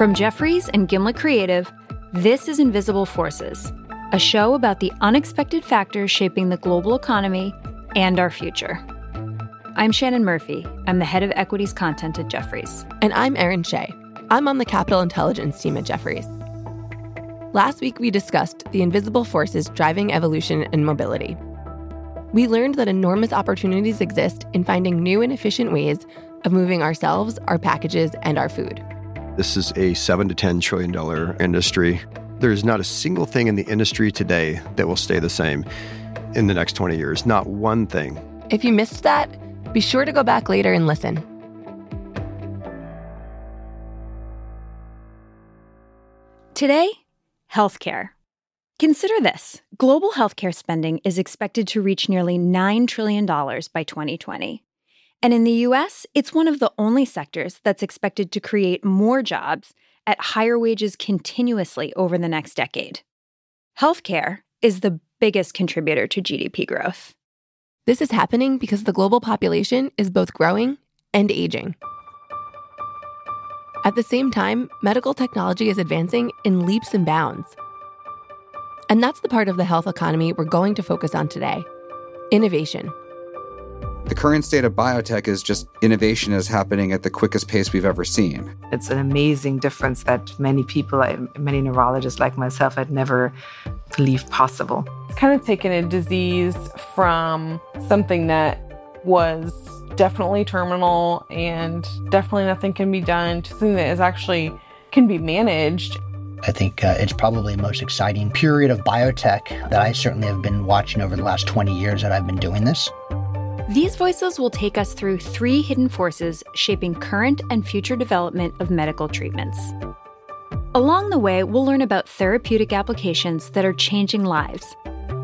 From Jefferies and Gimlet Creative, this is Invisible Forces, a show about the unexpected factors shaping the global economy and our future. I'm Shannon Murphy. I'm the head of equities content at Jefferies. And I'm Erin Shea. I'm on the capital intelligence team at Jefferies. Last week, we discussed the invisible forces driving evolution and mobility. We learned that enormous opportunities exist in finding new and efficient ways of moving ourselves, our packages, and our food. This is a seven to ten trillion dollar industry. There's not a single thing in the industry today that will stay the same in the next 20 years. Not one thing. If you missed that, be sure to go back later and listen. Today, healthcare. Consider this global healthcare spending is expected to reach nearly $9 trillion by 2020. And in the US, it's one of the only sectors that's expected to create more jobs at higher wages continuously over the next decade. Healthcare is the biggest contributor to GDP growth. This is happening because the global population is both growing and aging. At the same time, medical technology is advancing in leaps and bounds. And that's the part of the health economy we're going to focus on today innovation. The current state of biotech is just innovation is happening at the quickest pace we've ever seen. It's an amazing difference that many people, many neurologists like myself, had never believed possible. It's kind of taken a disease from something that was definitely terminal and definitely nothing can be done to something that is actually can be managed. I think uh, it's probably the most exciting period of biotech that I certainly have been watching over the last 20 years that I've been doing this. These voices will take us through three hidden forces shaping current and future development of medical treatments. Along the way, we'll learn about therapeutic applications that are changing lives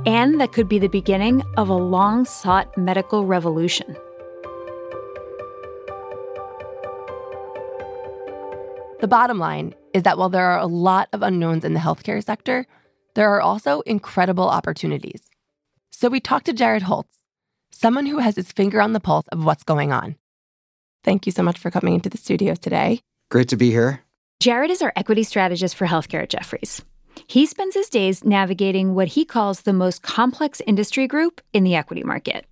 and that could be the beginning of a long sought medical revolution. The bottom line is that while there are a lot of unknowns in the healthcare sector, there are also incredible opportunities. So we talked to Jared Holz, someone who has his finger on the pulse of what's going on. Thank you so much for coming into the studio today. Great to be here. Jared is our equity strategist for healthcare at Jefferies. He spends his days navigating what he calls the most complex industry group in the equity market.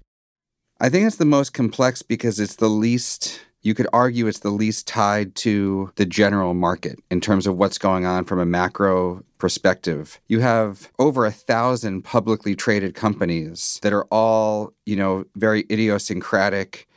I think it's the most complex because it's the least, you could argue it's the least tied to the general market in terms of what's going on from a macro perspective. You have over a thousand publicly traded companies that are all, you know, very idiosyncratic,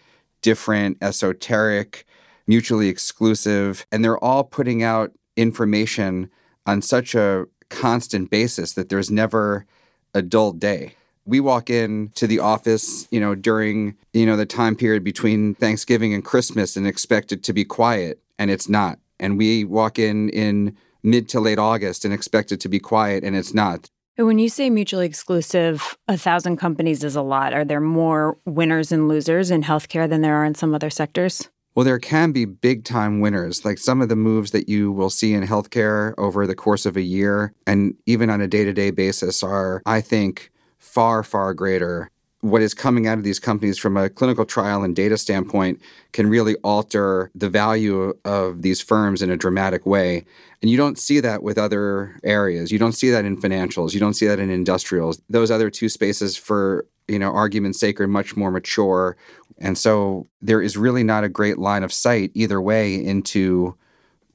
different, esoteric, mutually exclusive, and they're all putting out information on such a constant basis that there's never a dull day. We walk in to the office, you know, during, you know, the time period between Thanksgiving and Christmas and expect it to be quiet and it's not. And we walk in in mid to late August and expect it to be quiet and it's not. When you say mutually exclusive, a thousand companies is a lot. Are there more winners and losers in healthcare than there are in some other sectors? Well, there can be big time winners, like some of the moves that you will see in healthcare over the course of a year and even on a day to day basis are, I think, far, far greater. What is coming out of these companies from a clinical trial and data standpoint can really alter the value of these firms in a dramatic way. And you don't see that with other areas. You don't see that in financials. You don't see that in industrials. Those other two spaces, for you know, argument's sake, are much more mature and so there is really not a great line of sight either way into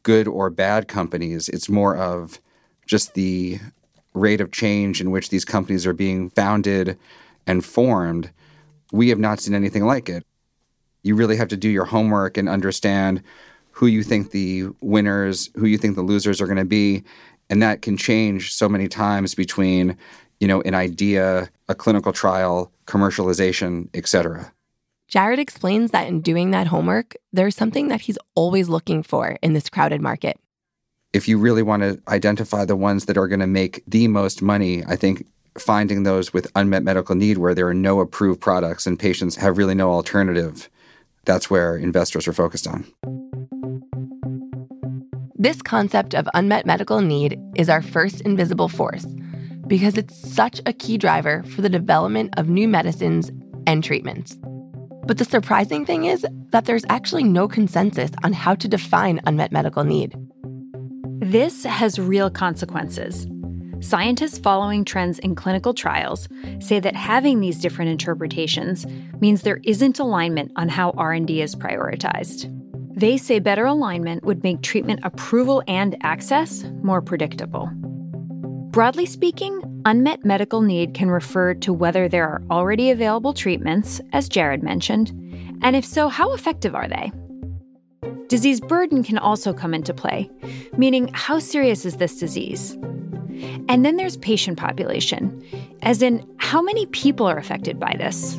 good or bad companies. It's more of just the rate of change in which these companies are being founded and formed. We have not seen anything like it. You really have to do your homework and understand who you think the winners, who you think the losers are going to be. And that can change so many times between, you know, an idea, a clinical trial, commercialization, et cetera. Jared explains that in doing that homework, there's something that he's always looking for in this crowded market. If you really want to identify the ones that are going to make the most money, I think finding those with unmet medical need where there are no approved products and patients have really no alternative, that's where investors are focused on. This concept of unmet medical need is our first invisible force because it's such a key driver for the development of new medicines and treatments. But the surprising thing is that there's actually no consensus on how to define unmet medical need. This has real consequences. Scientists following trends in clinical trials say that having these different interpretations means there isn't alignment on how R&D is prioritized. They say better alignment would make treatment approval and access more predictable. Broadly speaking, unmet medical need can refer to whether there are already available treatments, as Jared mentioned, and if so, how effective are they? Disease burden can also come into play, meaning how serious is this disease? And then there's patient population, as in how many people are affected by this.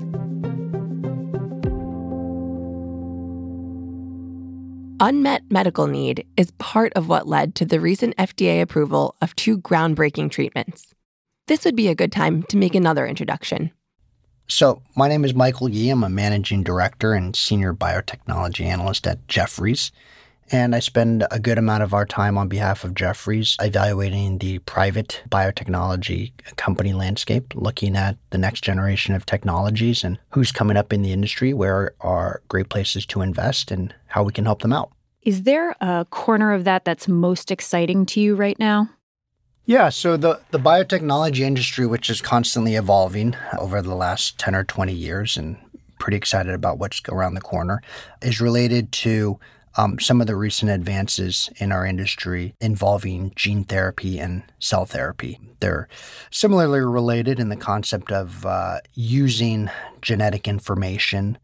Unmet medical need is part of what led to the recent FDA approval of two groundbreaking treatments. This would be a good time to make another introduction. So, my name is Michael Yee. I'm a managing director and senior biotechnology analyst at Jefferies. And I spend a good amount of our time on behalf of Jefferies evaluating the private biotechnology company landscape, looking at the next generation of technologies and who's coming up in the industry, where are great places to invest, and how we can help them out. Is there a corner of that that's most exciting to you right now? Yeah, so the, the biotechnology industry, which is constantly evolving over the last 10 or 20 years, and pretty excited about what's around the corner, is related to um, some of the recent advances in our industry involving gene therapy and cell therapy. They're similarly related in the concept of uh, using genetic information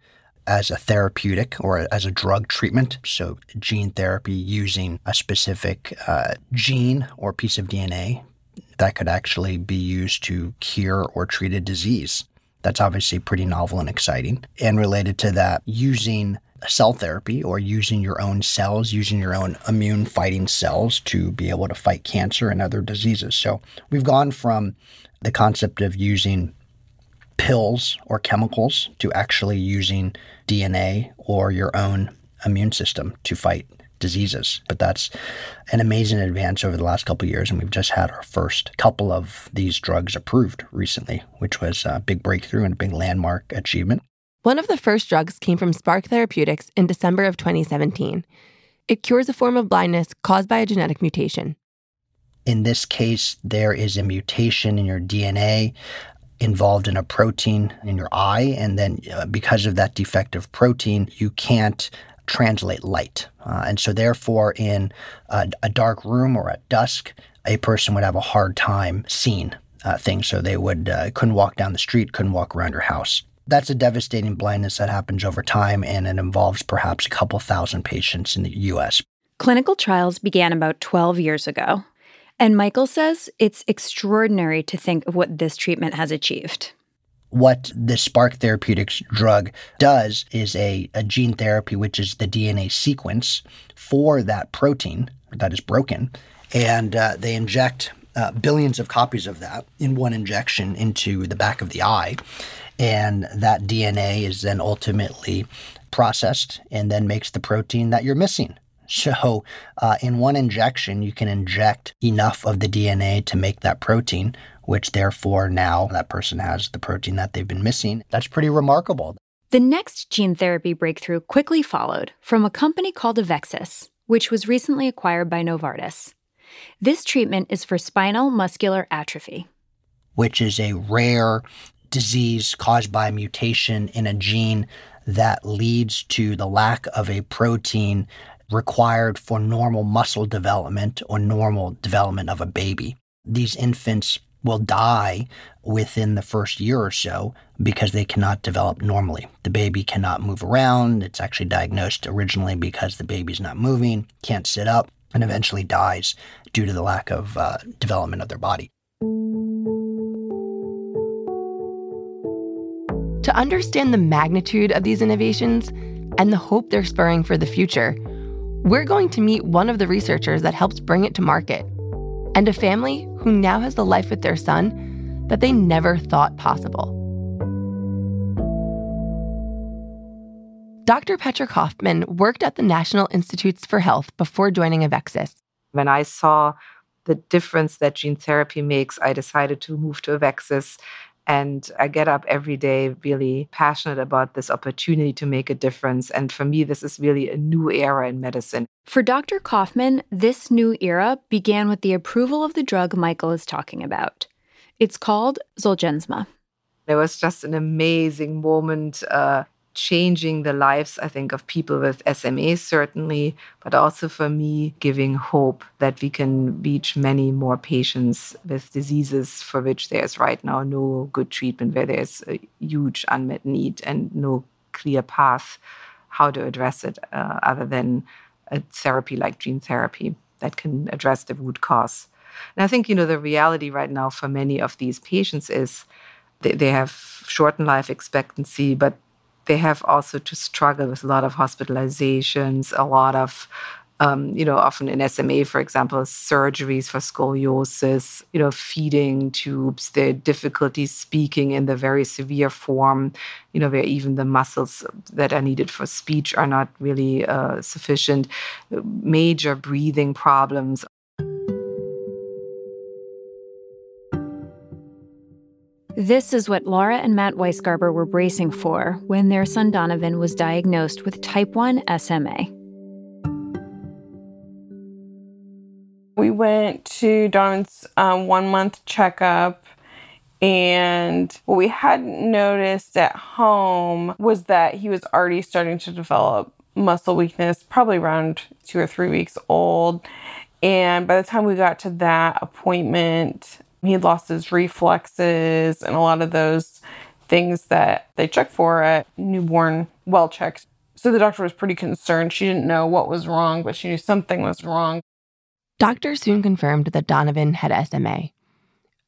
as a therapeutic or as a drug treatment. So, gene therapy using a specific uh, gene or piece of DNA that could actually be used to cure or treat a disease. That's obviously pretty novel and exciting. And related to that, using cell therapy or using your own cells, using your own immune fighting cells to be able to fight cancer and other diseases. So we've gone from the concept of using pills or chemicals to actually using DNA or your own immune system to fight diseases. But that's an amazing advance over the last couple years, and we've just had our first couple of these drugs approved recently, which was a big breakthrough and a big landmark achievement. One of the first drugs came from Spark Therapeutics in December of 2017. It cures a form of blindness caused by a genetic mutation. In this case, there is a mutation in your DNA involved in a protein in your eye. And then, uh, because of that defective protein, you can't translate light. Uh, and so, therefore, in a, a, dark room or at dusk, a person would have a hard time seeing uh, things. So, they would uh, couldn't walk down the street, couldn't walk around your house. That's a devastating blindness that happens over time, and it involves perhaps a couple thousand patients in the US. Clinical trials began about 12 years ago, and Michael says it's extraordinary to think of what this treatment has achieved. What the Spark Therapeutics drug does is a, a gene therapy, which is the DNA sequence for that protein that is broken, and uh, they inject uh, billions of copies of that in one injection into the back of the eye and that DNA is then ultimately processed and then makes the protein that you're missing. So, uh, in one injection, you can inject enough of the DNA to make that protein, which therefore now that person has the protein that they've been missing. That's pretty remarkable. The next gene therapy breakthrough quickly followed from a company called Avexis, which was recently acquired by Novartis. This treatment is for spinal muscular atrophy, which is a rare disease caused by mutation in a gene that leads to the lack of a protein required for normal muscle development or normal development of a baby. These infants will die within the first year or so because they cannot develop normally. The baby cannot move around. It's actually diagnosed originally because the baby's not moving, can't sit up, and eventually dies due to the lack of uh, development of their body. To understand the magnitude of these innovations and the hope they're spurring for the future, we're going to meet one of the researchers that helped bring it to market and a family who now has the life with their son that they never thought possible. Dr. Petra Kaufman worked at the National Institutes for Health before joining Avexis. When I saw the difference that gene therapy makes, I decided to move to Avexis And I get up every day really passionate about this opportunity to make a difference. And for me, this is really a new era in medicine. For Dr. Kaufman, this new era began with the approval of the drug Michael is talking about. It's called Zolgensma. It was just an amazing moment. Uh, changing the lives, I think, of people with SMA, certainly, but also for me, giving hope that we can reach many more patients with diseases for which there's right now no good treatment, where there's a huge unmet need and no clear path how to address it uh, other than a therapy like gene therapy that can address the root cause. And I think, you know, the reality right now for many of these patients is they, they have shortened life expectancy, but they have also to struggle with a lot of hospitalizations, a lot of um, you know, often in SMA, for example, surgeries for scoliosis, you know, feeding tubes, their difficulty speaking in the very severe form, you know, where even the muscles that are needed for speech are not really uh, sufficient, major breathing problems, This is what Laura and Matt Weisgarber were bracing for when their son Donovan was diagnosed with type 1 SMA. We went to Donovan's um, one month checkup, and what we hadn't noticed at home was that he was already starting to develop muscle weakness, probably around two or three weeks old. And by the time we got to that appointment, he had lost his reflexes and a lot of those things that they check for at newborn well checks. So the doctor was pretty concerned. She didn't know what was wrong, but she knew something was wrong. Doctors soon confirmed that Donovan had SMA.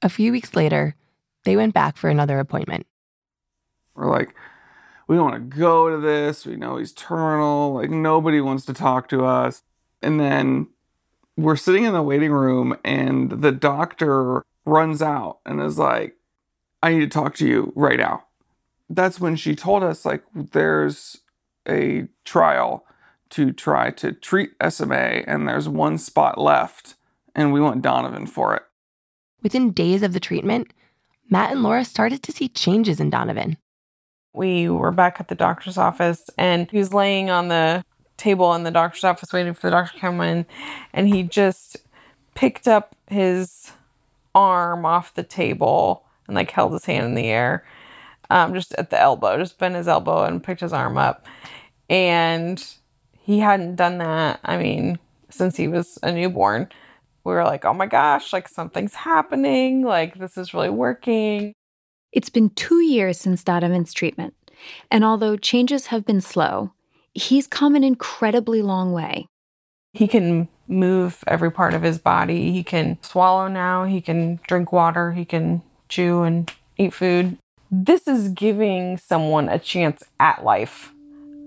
A few weeks later, they went back for another appointment. We're like, we don't want to go to this. We know he's terminal. Like, nobody wants to talk to us. And then we're sitting in the waiting room, and the doctor runs out and is like, I need to talk to you right now. That's when she told us, like, there's a trial to try to treat SMA, and there's one spot left, and we want Donovan for it. Within days of the treatment, Matt and Laura started to see changes in Donovan. We were back at the doctor's office, and he was laying on the table in the doctor's office waiting for the doctor to come in, and he just picked up his arm off the table and like held his hand in the air, um, just at the elbow, just bent his elbow and picked his arm up. And he hadn't done that, I mean, since he was a newborn. We were like, oh my gosh, like something's happening. Like this is really working. It's been two years since Donovan's treatment. And although changes have been slow, he's come an incredibly long way. He can move every part of his body. He can swallow now, he can drink water, he can chew and eat food. This is giving someone a chance at life.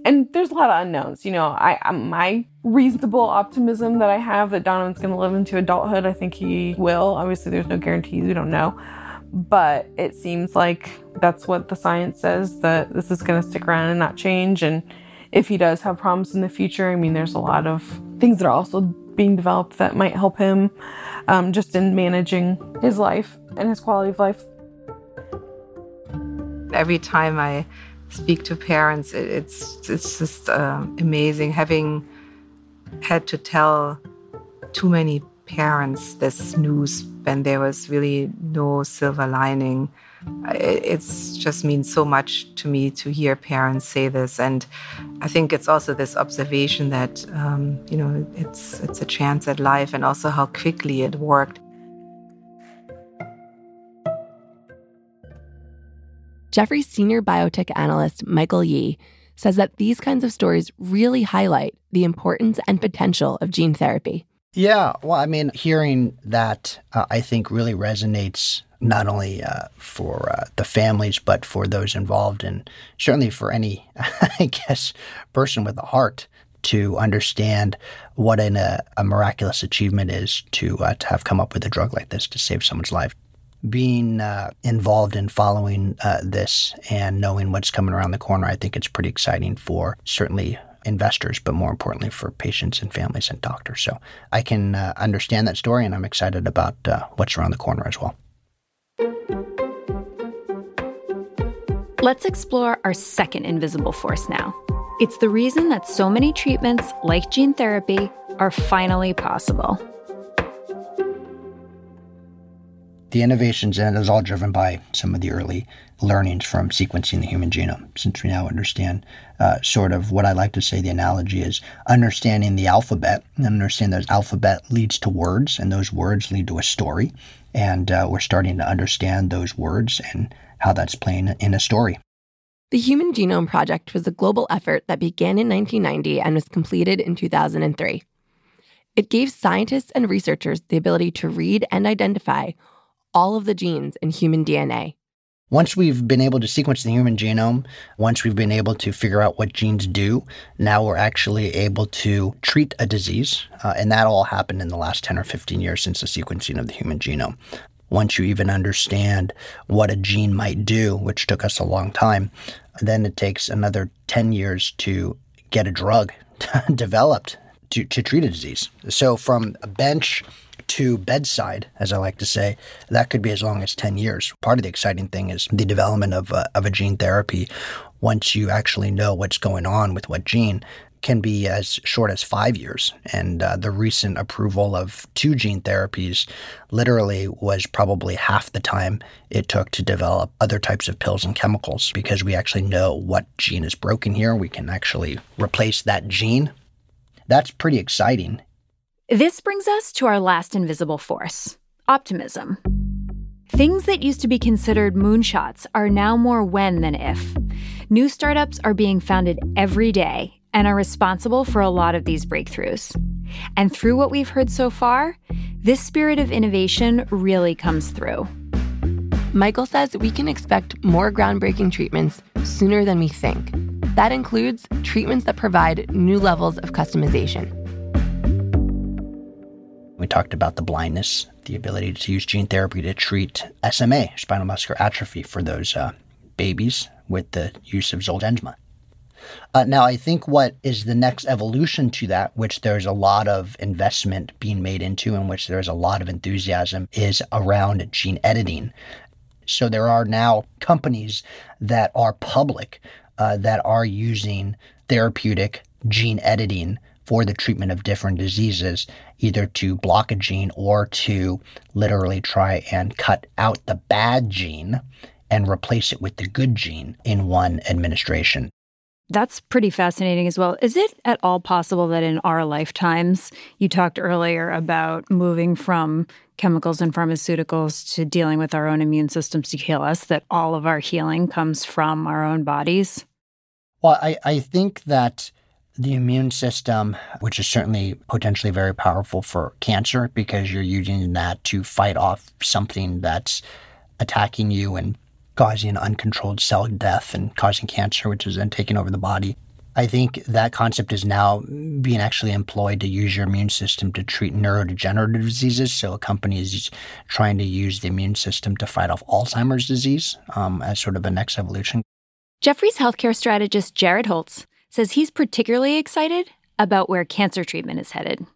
And there's a lot of unknowns. You know, I, my reasonable optimism that I have that Donovan's going to live into adulthood, I think he will. Obviously, there's no guarantees. We don't know. But it seems like that's what the science says that this is going to stick around and not change. And if he does have problems in the future, I mean, there's a lot of things that are also being developed that might help him um, just in managing his life and his quality of life. Every time I speak to parents, it's it's just uh, amazing having had to tell too many parents this news when there was really no silver lining it's just means so much to me to hear parents say this. And i think it's also this observation that um, you know it's it's a chance at life and also how quickly it worked. Jefferies senior biotech analyst michael yee says that these kinds of stories really highlight the importance and potential of gene therapy yeah, well, I mean, hearing that uh, I think really resonates not only uh, for uh, the families, but for those involved, and certainly for any, I guess, person with a heart to understand what an, a miraculous achievement is to uh, to have come up with a drug like this to save someone's life. Being uh, involved in following uh, this and knowing what's coming around the corner, I think it's pretty exciting for certainly investors, but more importantly for patients and families and doctors. So I can uh, understand that story, and I'm excited about uh, what's around the corner as well. Let's explore our second invisible force now. It's the reason that so many treatments, like gene therapy, are finally possible. The innovations in it is all driven by some of the early learnings from sequencing the human genome, since we now understand uh, sort of what I like to say the analogy is understanding the alphabet and understand that alphabet leads to words, and those words lead to a story. And uh, we're starting to understand those words and how that's playing in a story. The Human Genome Project was a global effort that began in 1990 and was completed in 2003. It gave scientists and researchers the ability to read and identify all of the genes in human DNA. Once we've been able to sequence the human genome, once we've been able to figure out what genes do, now we're actually able to treat a disease. Uh, and that all happened in the last 10 or 15 years since the sequencing of the human genome. Once you even understand what a gene might do, which took us a long time, then it takes another 10 years to get a drug developed to, to treat a disease. So from a bench to bedside, as I like to say, that could be as long as 10 years. Part of the exciting thing is the development of a, of a gene therapy. Once you actually know what's going on with what gene, can be as short as five years. And uh, the recent approval of two gene therapies literally was probably half the time it took to develop other types of pills and chemicals because we actually know what gene is broken here. We can actually replace that gene. That's pretty exciting. This brings us to our last invisible force optimism. Things that used to be considered moonshots are now more when than if. New startups are being founded every day and are responsible for a lot of these breakthroughs. And through what we've heard so far, this spirit of innovation really comes through. Michael says we can expect more groundbreaking treatments sooner than we think. That includes treatments that provide new levels of customization. We talked about the blindness, the ability to use gene therapy to treat SMA, spinal muscular atrophy, for those uh, babies with the use of Zolgensma. Uh, now, I think what is the next evolution to that, which there's a lot of investment being made into, in which there's a lot of enthusiasm, is around gene editing. So there are now companies that are public uh, that are using therapeutic gene editing for the treatment of different diseases, either to block a gene or to literally try and cut out the bad gene and replace it with the good gene in one administration. That's pretty fascinating as well. Is it at all possible that in our lifetimes, you talked earlier about moving from chemicals and pharmaceuticals to dealing with our own immune systems to heal us, that all of our healing comes from our own bodies? Well, I, I think that the immune system, which is certainly potentially very powerful for cancer because you're using that to fight off something that's attacking you and causing uncontrolled cell death and causing cancer, which is then taking over the body. I think that concept is now being actually employed to use your immune system to treat neurodegenerative diseases. So a company is trying to use the immune system to fight off Alzheimer's disease um, as sort of a next evolution. Jefferies healthcare strategist Jared Holz says he's particularly excited about where cancer treatment is headed.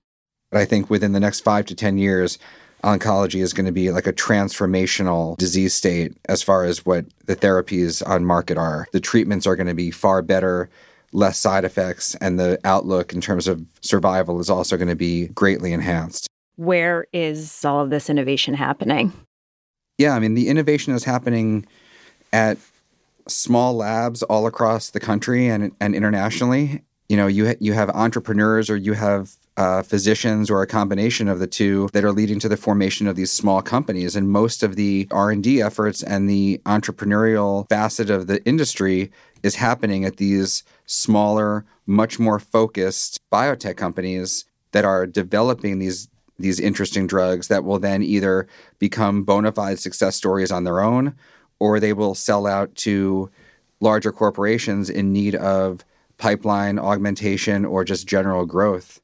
I think within the next five to 10 years, oncology is going to be like a transformational disease state as far as what the therapies on market are. The treatments are going to be far better, less side effects, and the outlook in terms of survival is also going to be greatly enhanced. Where is all of this innovation happening? Yeah, I mean, the innovation is happening at small labs all across the country and, and internationally. You know, you, ha- you have entrepreneurs or you have uh, physicians or a combination of the two that are leading to the formation of these small companies and most of the r&d efforts and the entrepreneurial facet of the industry is happening at these smaller much more focused biotech companies that are developing these these interesting drugs that will then either become bona fide success stories on their own or they will sell out to larger corporations in need of pipeline augmentation or just general growth.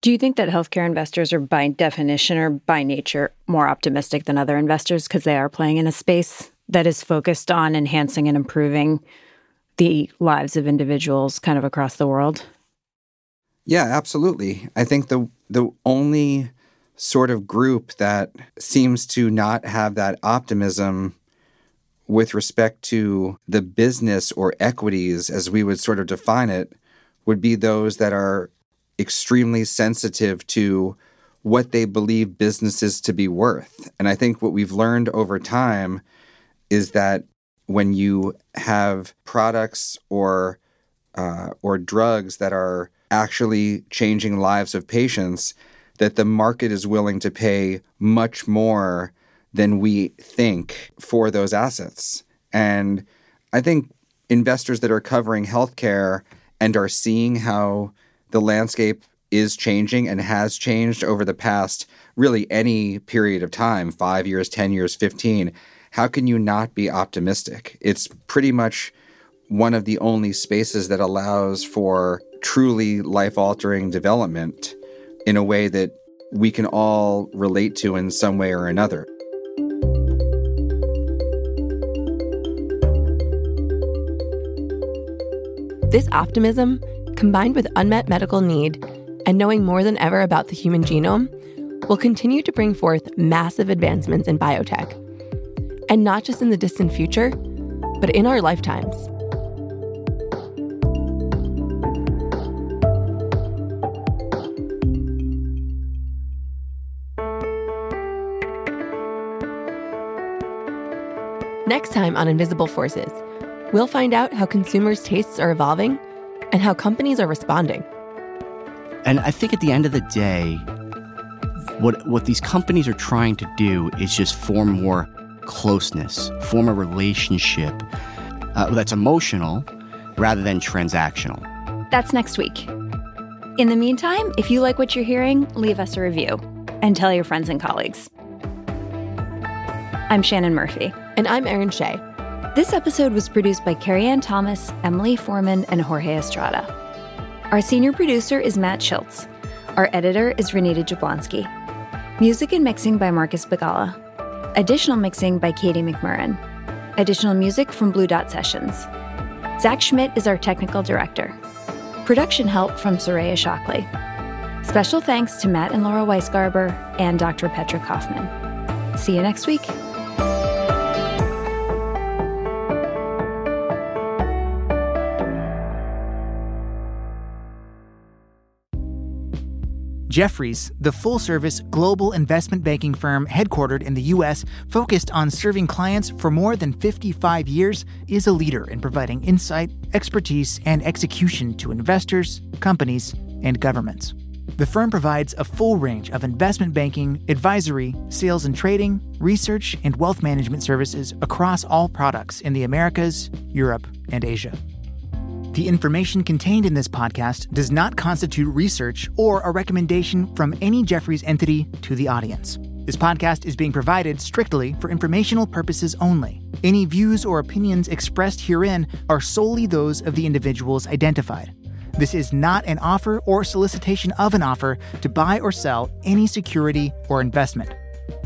Do you think that healthcare investors are, by definition or by nature, more optimistic than other investors because they are playing in a space that is focused on enhancing and improving the lives of individuals kind of across the world? Yeah, absolutely. I think the the only sort of group that seems to not have that optimism with respect to the business or equities, as we would sort of define it, would be those that are extremely sensitive to what they believe businesses to be worth. And I think what we've learned over time is that when you have products or uh, or drugs that are actually changing lives of patients, that the market is willing to pay much more than we think for those assets. And I think investors that are covering healthcare and are seeing how the landscape is changing and has changed over the past really any period of time 5 years, 10 years, 15 how can you not be optimistic? It's pretty much one of the only spaces that allows for truly life altering development in a way that we can all relate to in some way or another. This optimism, combined with unmet medical need and knowing more than ever about the human genome, will continue to bring forth massive advancements in biotech. And not just in the distant future, but in our lifetimes. Next time on Invisible Forces, we'll find out how consumers' tastes are evolving and how companies are responding. And I think at the end of the day, what what these companies are trying to do is just form more closeness, form a relationship uh, that's emotional rather than transactional. That's next week. In the meantime, if you like what you're hearing, leave us a review and tell your friends and colleagues. I'm Shannon Murphy. And I'm Erin Shea. This episode was produced by Carrie Ann Thomas, Emily Foreman, and Jorge Estrada. Our senior producer is Matt Schultz. Our editor is Renita Jablonski. Music and mixing by Marcus Bagala. Additional mixing by Katie McMurran. Additional music from Blue Dot Sessions. Zach Schmidt is our technical director. Production help from Soraya Shockley. Special thanks to Matt and Laura Weisgarber and Dr. Petra Kaufman. See you next week. Jefferies, the full service global investment banking firm headquartered in the U.S., focused on serving clients for more than 55 years, is a leader in providing insight, expertise, and execution to investors, companies, and governments. The firm provides a full range of investment banking, advisory, sales and trading, research, and wealth management services across all products in the Americas, Europe, and Asia. The information contained in this podcast does not constitute research or a recommendation from any Jefferies entity to the audience. This podcast is being provided strictly for informational purposes only. Any views or opinions expressed herein are solely those of the individuals identified. This is not an offer or solicitation of an offer to buy or sell any security or investment.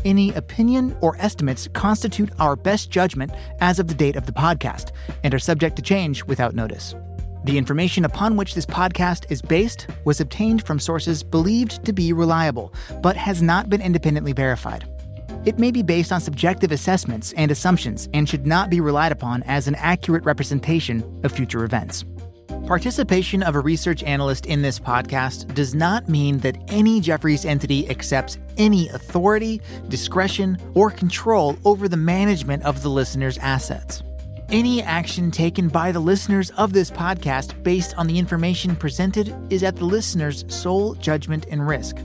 Any opinion or estimates constitute our best judgment as of the date of the podcast and are subject to change without notice. The information upon which this podcast is based was obtained from sources believed to be reliable, but has not been independently verified. It may be based on subjective assessments and assumptions and should not be relied upon as an accurate representation of future events. Participation of a research analyst in this podcast does not mean that any Jefferies entity accepts any authority, discretion, or control over the management of the listener's assets. Any action taken by the listeners of this podcast based on the information presented is at the listener's sole judgment and risk.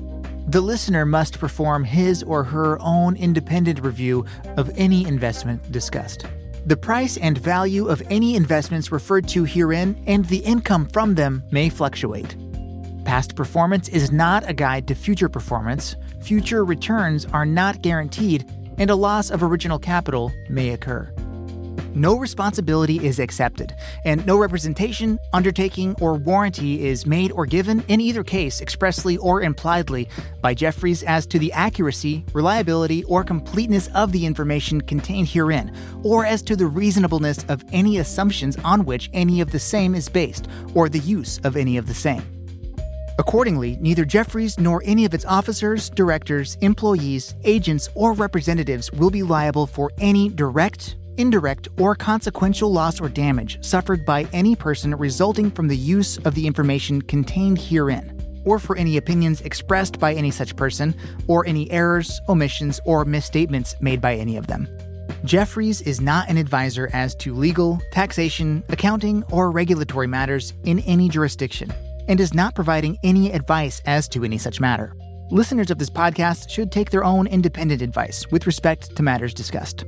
The listener must perform his or her own independent review of any investment discussed. The price and value of any investments referred to herein and the income from them may fluctuate. Past performance is not a guide to future performance, future returns are not guaranteed, and a loss of original capital may occur no responsibility is accepted, and no representation, undertaking, or warranty is made or given in either case, expressly or impliedly, by Jefferies as to the accuracy, reliability, or completeness of the information contained herein, or as to the reasonableness of any assumptions on which any of the same is based, or the use of any of the same. Accordingly, neither Jefferies nor any of its officers, directors, employees, agents, or representatives will be liable for any direct indirect, or consequential loss or damage suffered by any person resulting from the use of the information contained herein, or for any opinions expressed by any such person, or any errors, omissions, or misstatements made by any of them. Jefferies is not an advisor as to legal, taxation, accounting, or regulatory matters in any jurisdiction, and is not providing any advice as to any such matter. Listeners of this podcast should take their own independent advice with respect to matters discussed.